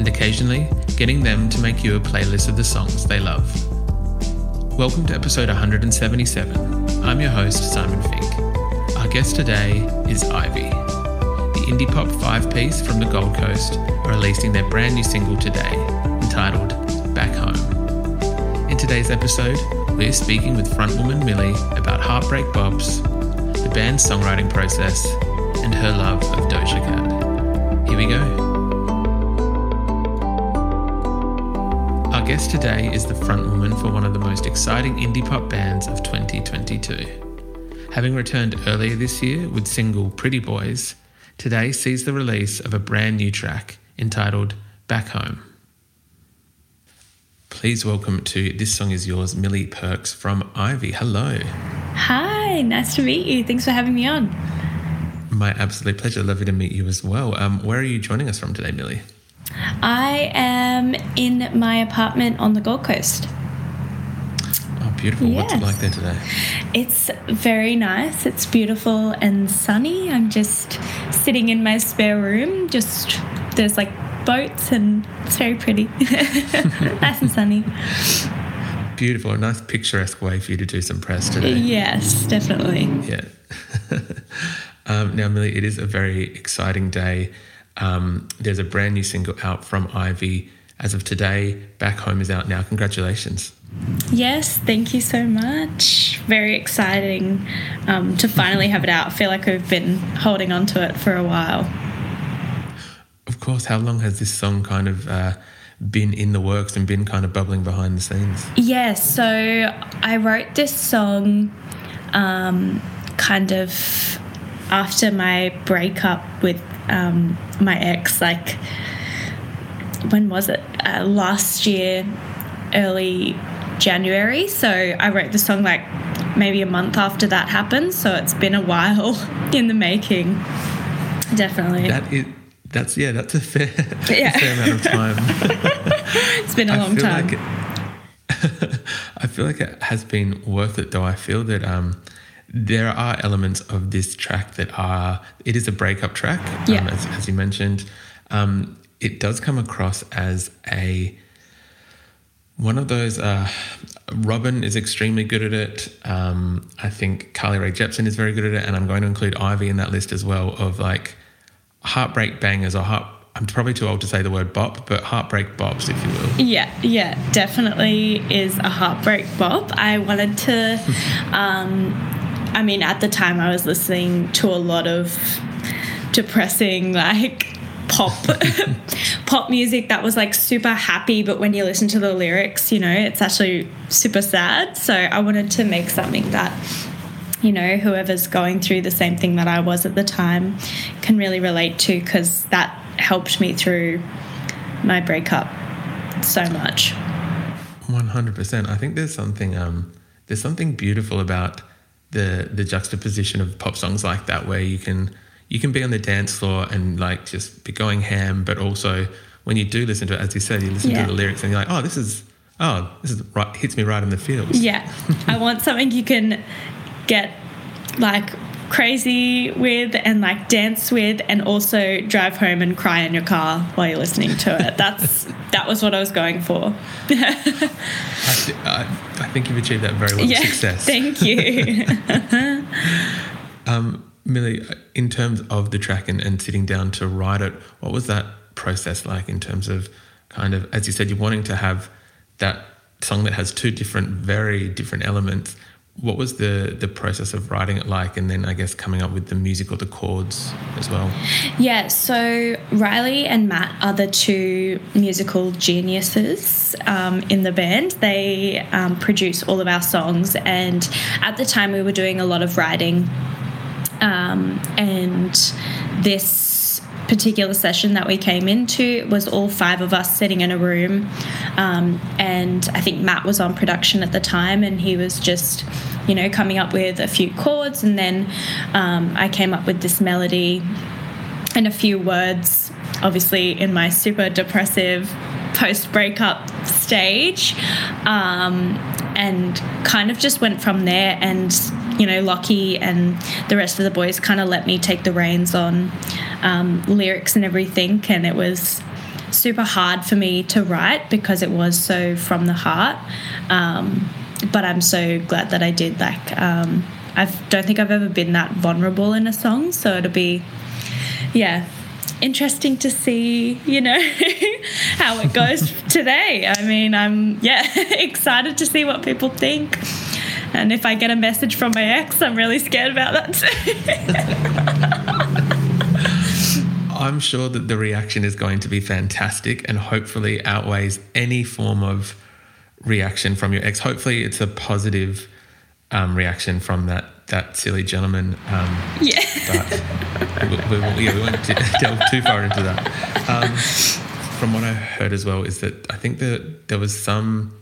and occasionally getting them to make you a playlist of the songs they love. Welcome to episode 177. I'm your host, Simon Fink. Our guest today is Ivy. The indie pop five piece from the Gold Coast are releasing their brand new single today, entitled Back Home. In today's episode, we're speaking with frontwoman Millie about Heartbreak Bobs, the band's songwriting process, and her love of Doja Cat. Here we go. Our guest today is the frontwoman for one of the most exciting indie pop bands of 2022. Having returned earlier this year with single Pretty Boys, today sees the release of a brand new track entitled Back Home. Please welcome to This Song Is Yours, Millie Perks from Ivy. Hello. Hi, nice to meet you. Thanks for having me on. My absolute pleasure. Lovely to meet you as well. Um, where are you joining us from today, Millie? I am in my apartment on the Gold Coast. Oh, beautiful. What's it like there today? It's very nice. It's beautiful and sunny. I'm just sitting in my spare room. Just there's like boats and it's very pretty. nice and sunny. Beautiful. A nice picturesque way for you to do some press today. Yes, definitely. Yeah. um, now, Millie, it is a very exciting day. Um, there's a brand new single out from Ivy. As of today, Back Home is out now. Congratulations. Yes, thank you so much. Very exciting um, to finally have it out. I feel like we've been holding on to it for a while. Of course, how long has this song kind of uh, been in the works and been kind of bubbling behind the scenes? Yes, so I wrote this song um, kind of after my breakup with um, my ex, like when was it? Uh, last year, early January. So I wrote the song like maybe a month after that happened. So it's been a while in the making. Definitely. That is, that's yeah, that's a fair, Yeah. fair amount of time. it's been a long time. Like it, I feel like it has been worth it, though. I feel that um, there are elements of this track that are. It is a breakup track, um, Yeah. as, as you mentioned. Um, it does come across as a one of those. Uh, Robyn is extremely good at it. Um, I think Carly Rae Jepsen is very good at it, and I'm going to include Ivy in that list as well. Of like heartbreak bangers or heart. I'm probably too old to say the word bop, but heartbreak bops, if you will. Yeah, yeah, definitely is a heartbreak bop. I wanted to, um, I mean, at the time I was listening to a lot of depressing, like pop, pop music that was like super happy, but when you listen to the lyrics, you know, it's actually super sad. So I wanted to make something that you know, whoever's going through the same thing that I was at the time can really relate to because that helped me through my breakup so much. One hundred percent. I think there's something um, there's something beautiful about the the juxtaposition of pop songs like that, where you can you can be on the dance floor and like just be going ham, but also when you do listen to it, as you said, you listen Yeah. to the lyrics and you're like, oh, this is oh, this is right, hits me right in the feels. Yeah, I want something you can get like crazy with and like dance with and also drive home and cry in your car while you're listening to it. That's that was what I was going for. I, thi- I, I think you've achieved that very well. yeah. Success. Thank you. Um, Millie, in terms of the track and, and sitting down to write it, what was that process like in terms of kind of, as you said, you're wanting to have that song that has two different, very different elements. What was the the process of writing it like, and then I guess coming up with the music or the chords as well? Yeah, so Riley and Matt are the two musical geniuses um, in the band. They um, produce all of our songs, and at the time we were doing a lot of writing, um, and this particular session that we came into was all five of us sitting in a room. Um, and I think Matt was on production at the time and he was just, you know, coming up with a few chords. And then um, I came up with this melody and a few words, obviously, in my super depressive post breakup stage. Um, and kind of just went from there and you know, Lockie and the rest of the boys kind of let me take the reins on um, lyrics and everything. And it was super hard for me to write because it was so from the heart. Um, but I'm so glad that I did. Like, um, I don't think I've ever been that vulnerable in a song. So it'll be, yeah, interesting to see, you know, how it goes today. I mean, I'm, yeah, excited to see what people think. And if I get a message from my ex, I'm really scared about that too. I'm sure that the reaction is going to be fantastic and hopefully outweighs any form of reaction from your ex. Hopefully, it's a positive um, reaction from that that silly gentleman. Um, yeah. But we, we, yeah, we won't delve too far into that. Um, from what I heard as well is that I think that there was some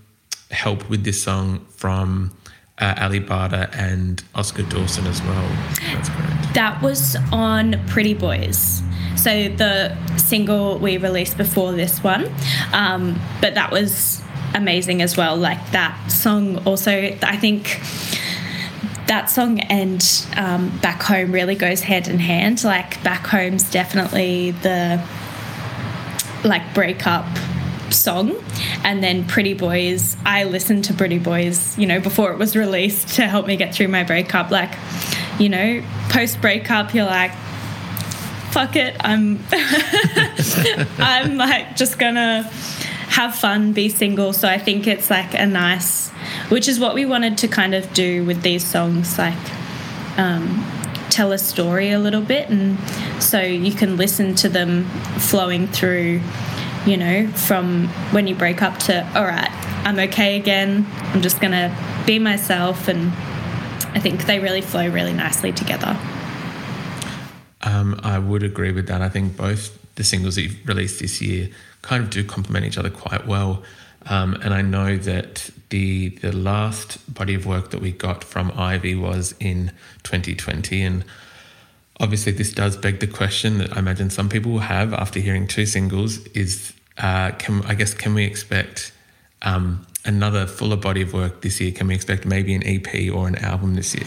help with this song from uh, Ali Bada and Oscar Dawson as well. That's. That was on Pretty Boys. So the single we released before this one, um, but that was amazing as well. Like that song, also, I think that song and um, Back Home really goes hand in hand. Like Back Home's definitely the like breakup song. And then pretty boys i listened to pretty boys you know before it was released to help me get through my breakup. Like you know post breakup you're like fuck it i'm i'm like just gonna have fun be single. So i think it's like a nice which is what we wanted to kind of do with these songs like um, tell a story a little bit. And so you can listen to them flowing through you know, from when you break up to, all right, I'm okay again. I'm just going to be myself. And I think they really flow really nicely together. Um, I would agree with that. I think both the singles that you've released this year kind of do complement each other quite well. Um, and I know that the the last body of work that we got from Ivy was in 2020, and obviously this does beg the question that I imagine some people will have after hearing two singles: is uh, can I guess can we expect um, another fuller body of work this year? Can we expect maybe an EP or an album this year?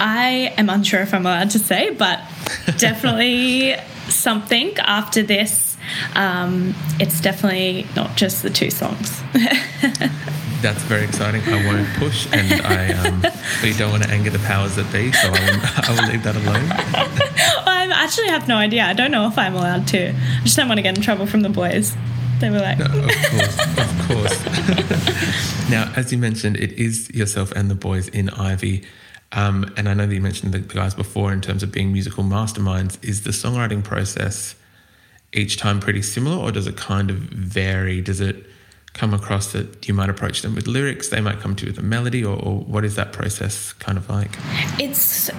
I am unsure if I'm allowed to say, but definitely something after this. Um, it's definitely not just the two songs. That's very exciting. I won't push, and I um, we don't want to anger the powers that be, so I will, I will leave that alone. I actually have no idea. I don't know if I'm allowed to. I just don't want to get in trouble from the boys. They were like, no, of course, of course. now, as you mentioned, it is yourself and the boys in Ivy. Um, and I know that you mentioned the, the guys before in terms of being musical masterminds. Is the songwriting process each time pretty similar, or does it kind of vary? Does it come across that you might approach them with lyrics, they might come to you with a melody, or, or, what is that process kind of like? It's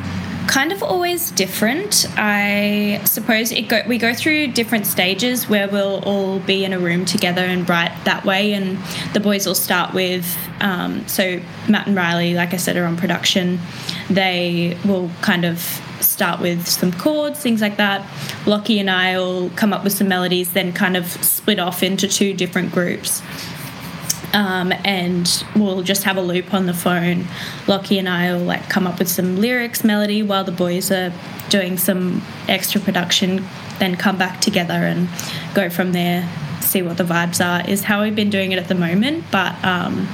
kind of always different. I suppose it go, we go through different stages where we'll all be in a room together and write that way, and the boys will start with. Um, so Matt and Riley, like I said, are on production. They will kind of start with some chords, things like that. Lockie and I will come up with some melodies, then kind of split off into two different groups. Um, and we'll just have a loop on the phone. Lockie and I will like come up with some lyrics, melody, while the boys are doing some extra production. Then come back together and go from there. See what the vibes are. Is how we've been doing it at the moment, but. Um,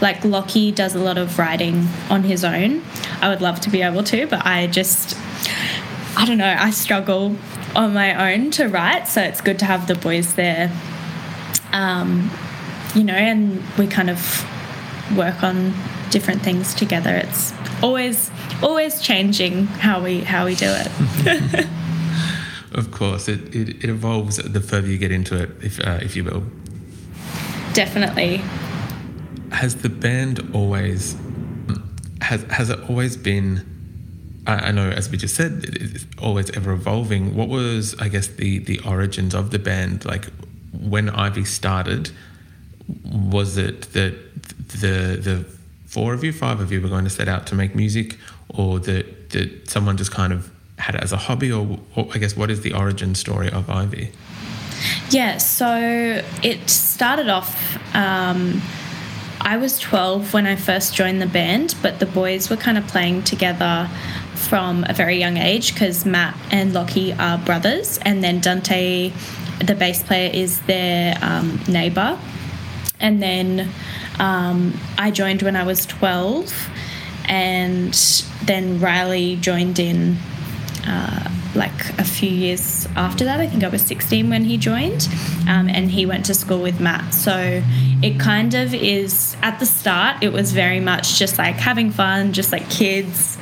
like Lockie does a lot of writing on his own. I would love to be able to, but I just I don't know, I struggle on my own to write, so it's good to have the boys there. Um, you know, and we kind of work on different things together. It's always always changing how we how we do it. of course, it, it, it, evolves the further you get into it, if uh, if you will. Definitely. Has the band always has has it always been? I, know, as we just said, it's always ever evolving. What was, I guess, the the origins of the band? Like when Ivy started, was it that the the four of you, five of you were going to set out to make music, or that that someone just kind of had it as a hobby, or, or I guess what is the origin story of Ivy? Yeah, so it started off. Um, I was 12 when I first joined the band, but the boys were kind of playing together from a very young age because Matt and Lockie are brothers, and then Dante, the bass player, is their um, neighbor. And then um, I joined when I was 12, and then Riley joined in uh, like a few years after that. I think I was 16 when he joined, um, and he went to school with Matt. So it kind of is at the start, it was very much just like having fun, just like kids.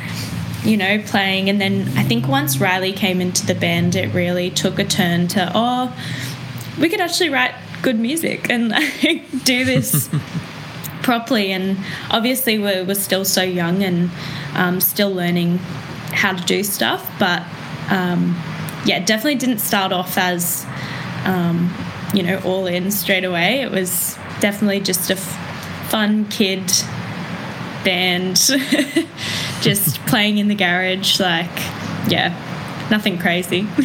You know, playing, and then I think once Riley came into the band, it really took a turn to, oh, we could actually write good music and do this properly. And obviously, we're, we're still so young and um, still learning how to do stuff. But um, yeah, definitely didn't start off as, um, you know, all in straight away. It was definitely just a f- fun kid band, just playing in the garage. Like, yeah, nothing crazy.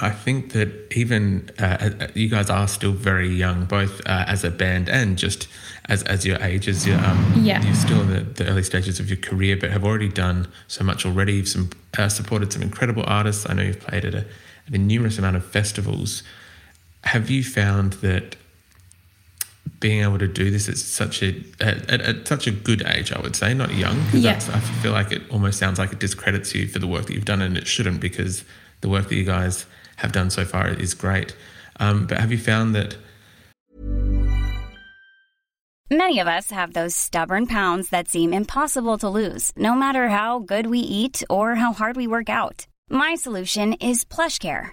I think that even uh, uh, you guys are still very young, both uh, as a band and just as, as your age, as you're, um, yeah. you're still in the, the, early stages of your career, but have already done so much already. You've some, uh, supported some incredible artists. I know you've played at a, at a numerous amount of festivals. Have you found that being able to do this at such a at, at, at, such a good age, I would say, not young. Yeah. I feel like it almost sounds like it discredits you for the work that you've done, and it shouldn't because the work that you guys have done so far is great. Um, but have you found that? Many of us have those stubborn pounds that seem impossible to lose, no matter how good we eat or how hard we work out. My solution is PlushCare.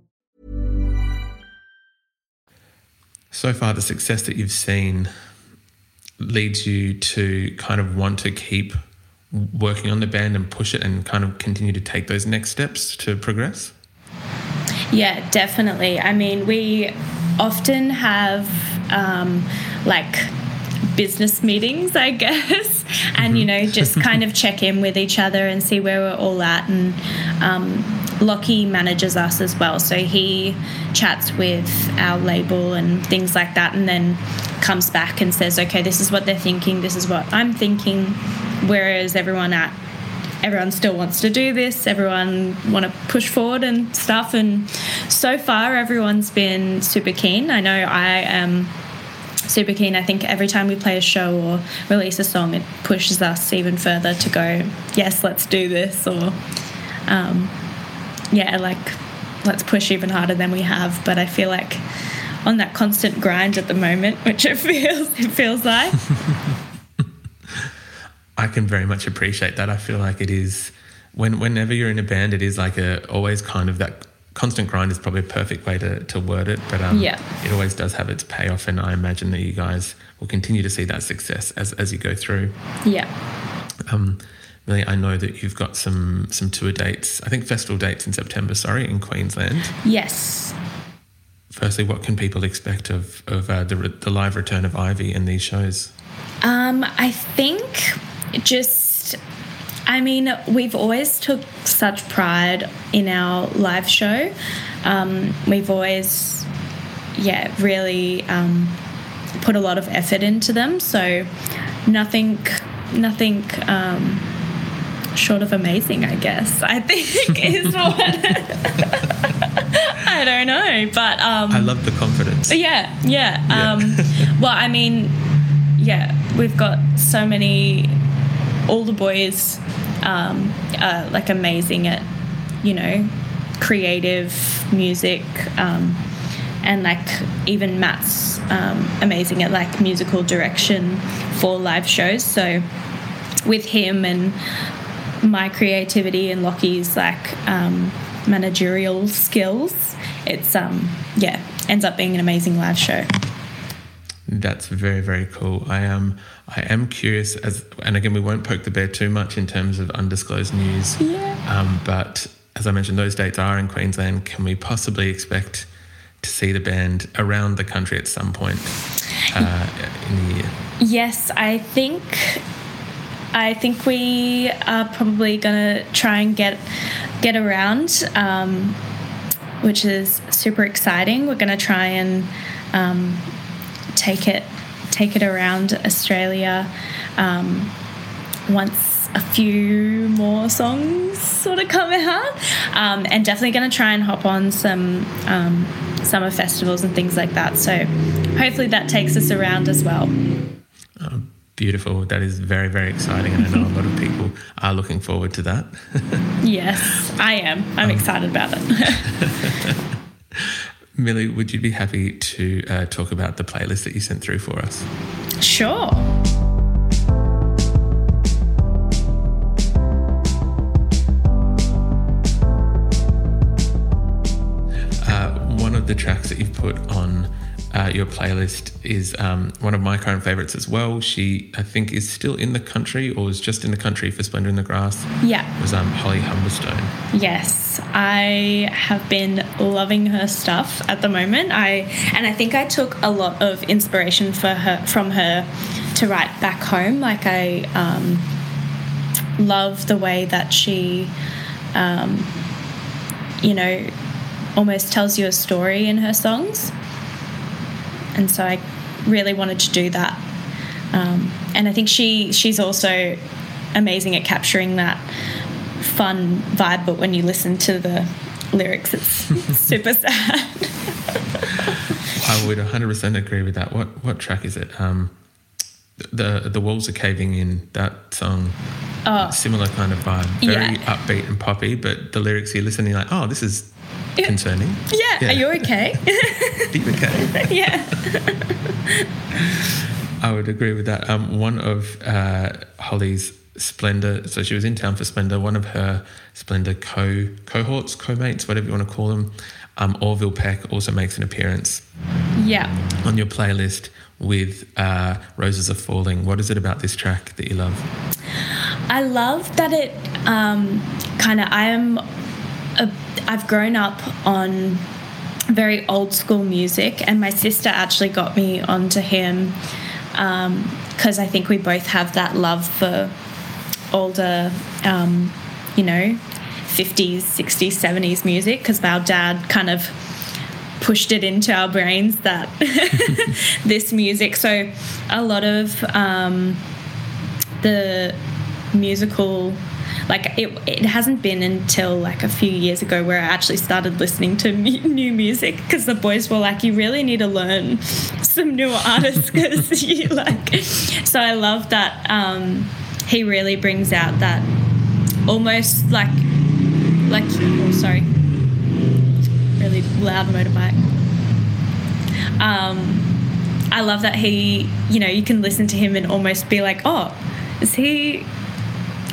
So far, the success that you've seen leads you to kind of want to keep working on the band and push it and kind of continue to take those next steps to progress? Yeah, definitely. I mean, we often have um, like business meetings, I guess, and you know, just kind of check in with each other and see where we're all at. And um, Lockie manages us as well, so he chats with our label and things like that, and then comes back and says, "Okay, this is what they're thinking. This is what I'm thinking." Whereas everyone at everyone still wants to do this. Everyone want to push forward and stuff. And so far everyone's been super keen. I know i am super keen. I think every time we play a show or release a song it pushes us even further to go yes let's do this or um, yeah like let's push even harder than we have but i feel like on that constant grind at the moment which it feels it feels like I can very much appreciate that. I feel like it is when whenever you're in a band, it is like a always kind of that constant grind is probably a perfect way to, to word it, but um, Yeah. it always does have its payoff, and I imagine that you guys will continue to see that success as, as you go through. Yeah. Um, Millie, I know that you've got some some tour dates, I think festival dates in September, sorry, in Queensland. Yes. Firstly, what can people expect of, of uh, the, the live return of Ivy in these shows? Um, I think just, I mean, we've always took such pride in our live show. Um, we've always, yeah, really um, put a lot of effort into them. So nothing, nothing um, short of amazing, I guess. I think is what. I don't know, but um, I love the confidence. yeah, yeah. Yeah. Um, well, I mean, yeah, we've got so many. All the boys um, are like amazing at, you know, creative music, um, and like even Matt's um, amazing at like musical direction for live shows. So with him and my creativity and Lockie's like um, managerial skills, it's um yeah ends up being an amazing live show. That's very very cool. I am I am curious as and again we won't poke the bear too much in terms of undisclosed news. Yeah. Um, but as I mentioned, those dates are in Queensland. Can we possibly expect to see the band around the country at some point uh, in the year? Yes, I think I think we are probably gonna try and get get around, um, which is super exciting. We're gonna try and um, take it take it around Australia um, once a few more songs sort of come out, um, and definitely going to try and hop on some um, summer festivals and things like that. So hopefully that takes us around as well. Beautiful. That is very very exciting, and I know a lot of people are looking forward to that. Yes, I am. I'm excited about it. Millie, would you be happy to uh, talk about the playlist that you sent through for us? sure. Of the tracks that you've put on uh, your playlist is um, one of my current favorites as well. She, I think, is still in the country or was just in the country for Splendour in the Grass. Yeah. It Was um, Holly Humberstone. Yes, I have been loving her stuff at the moment. I and I think I took a lot of inspiration for her from her to write back home. Like I um, love the way that she, um, you know, almost tells you a story in her songs, and so I really wanted to do that. Um, and I think she she's also amazing at capturing that fun vibe, but when you listen to the lyrics, it's super sad. I would 100% agree with that. What what track is it? Um, the the walls are caving in. That song. Similar kind of vibe. Very Oh. Yeah. upbeat and poppy, but the lyrics you're you're like, oh, this is. Concerning. Yeah, Yeah. are you okay? Deep okay. yeah. I would agree with that. Um, one of uh, Holly's Splendour, so she was in town for Splendour. One of her Splendour co cohorts, co-mates, whatever you want to call them, um, Orville Peck also makes an appearance Yeah. on your playlist with uh, Roses Are Falling. What is it about this track that you love? I love that it um, kind of, I am, a, I've grown up on very old school music, and my sister actually got me onto him because I think we both have that love for older, um, you know, 50s, 60s, 70s music because our dad kind of pushed it into our brains that this music. So a lot of um, the musical like it, it hasn't been until like a few years ago where I actually started listening to mu- new music because the boys were like you really need to learn some new artists because you like so I love that um, he really brings out that almost like like oh sorry. Really loud motorbike. Um, I love that he, you know, you can listen to him and almost be like, oh, is he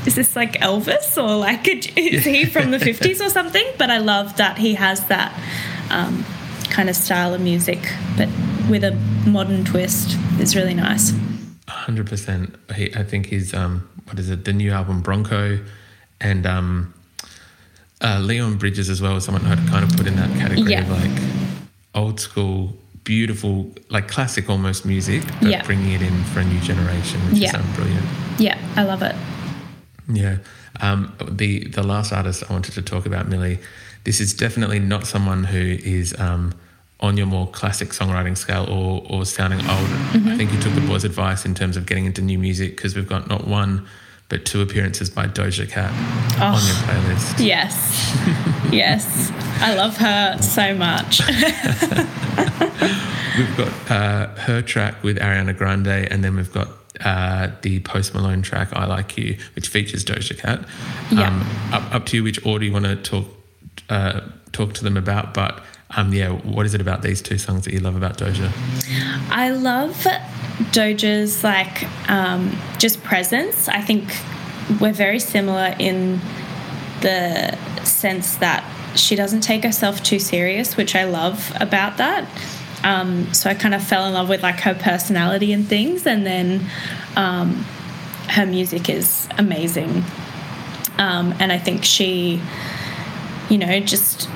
is this like Elvis or like is he from the 50s or something? But I love that he has that um, kind of style of music, but with a modern twist. It's really nice. 100%. I think he's, um, what is it, the new album Bronco and um, uh, Leon Bridges as well is someone I'd kind of put in that category yeah. of like old school beautiful, like classic almost music, but yeah. bringing it in for a new generation, which yeah. is um, brilliant. Yeah, I love it. Yeah. Um, the the last artist I wanted to talk about, Millie, this is definitely not someone who is um, on your more classic songwriting scale or, or sounding old. Mm-hmm. I think you took the boys' advice in terms of getting into new music because we've got not one but two appearances by Doja Cat oh, on your playlist. Yes. yes. I love her so much. we've got uh, her track with Ariana Grande, and then we've got uh, the Post Malone track "I Like You," which features Doja Cat. Yeah. Um, up, up to you which order you want to talk uh, talk to them about, but um, yeah, what is it about these two songs that you love about Doja? I love Doja's like um, just presence. I think we're very similar in the sense that she doesn't take herself too serious, which I love about that. Um, so I kind of fell in love with like her personality and things, and then um, her music is amazing. Um, and I think she, you know, just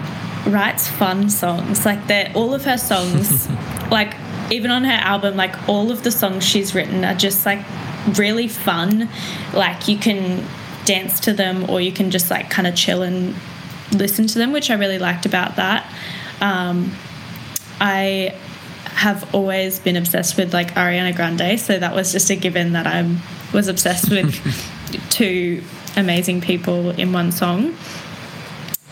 writes fun songs. Like that, all of her songs, like even on her album, like all of the songs she's written are just like really fun. Like you can dance to them, or you can just like kind of chill and listen to them, which I really liked about that. Um, I have always been obsessed with like Ariana Grande, so that was just a given that I was obsessed with two amazing people in one song.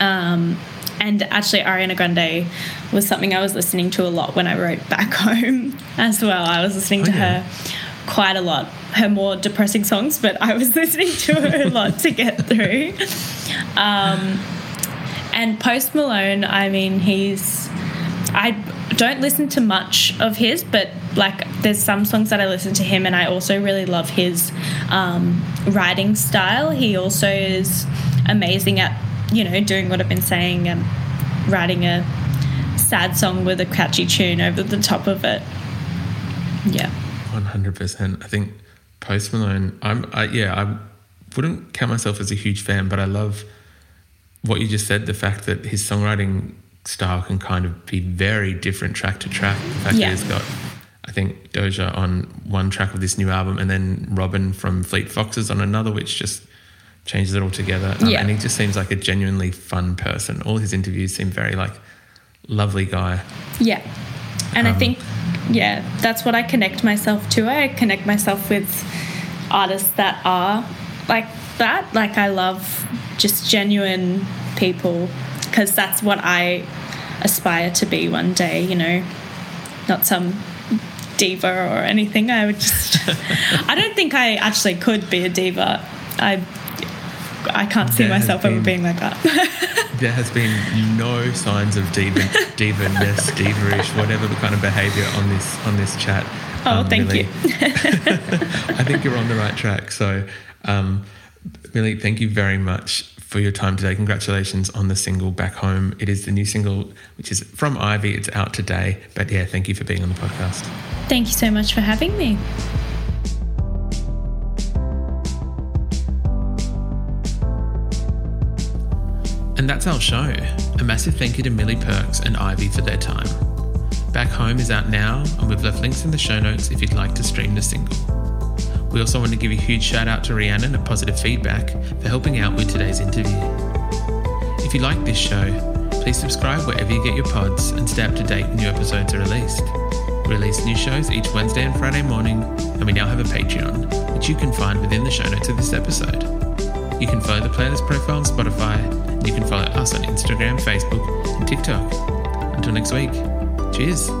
Um, and actually, Ariana Grande was something I was listening to a lot when I wrote back home as well. I was listening oh, to yeah. her quite a lot, her more depressing songs, but I was listening to her a lot to get through. Um, and Post Malone, I mean, he's. I don't listen to much of his, but like there's some songs that I listen to him, and I also really love his um, writing style. He also is amazing at you know, doing what I've been saying and writing a sad song with a catchy tune over the top of it. Yeah. 100%. I think Post Malone, I'm, I, yeah, I wouldn't count myself as a huge fan, but I love what you just said the fact that his songwriting style can kind of be very different track to track. The fact yeah. that he's got, I think, Doja on one track of this new album and then Robin from Fleet Foxes on another, which just changes it all together. Um, yeah. And he just seems like a genuinely fun person. All his interviews seem very like lovely guy. Yeah. And um, I think, yeah, that's what I connect myself to. I connect myself with artists that are like that. Like I love just genuine people because that's what I aspire to be one day, you know, not some diva or anything. I would just, I don't think I actually could be a diva. I I can't see there myself been, ever being like that. there has been no signs of diva, diva-ness, diva-ish, whatever the kind of behaviour on this on this chat. Oh, um, thank you. I think you're on the right track. So, um, Millie, thank you very much for your time today. Congratulations on the single Back Home. It is the new single, which is from Ivy. It's out today. But yeah, thank you for being on the podcast. Thank you so much for having me. And that's our show. A massive thank you to Millie Perks and Ivy for their time. Back Home is out now, and we've left links in the show notes if you'd like to stream the single. We also want to give a huge shout out to Rhiannon at Positive Feedback for helping out with today's interview. If you like this show, please subscribe wherever you get your pods and stay up to date when new episodes are released. We release new shows each Wednesday and Friday morning, and we now have a Patreon, which you can find within the show notes of this episode. You can follow the playlist profile on Spotify and you can follow us on Instagram, Facebook, and TikTok. Until next week, cheers.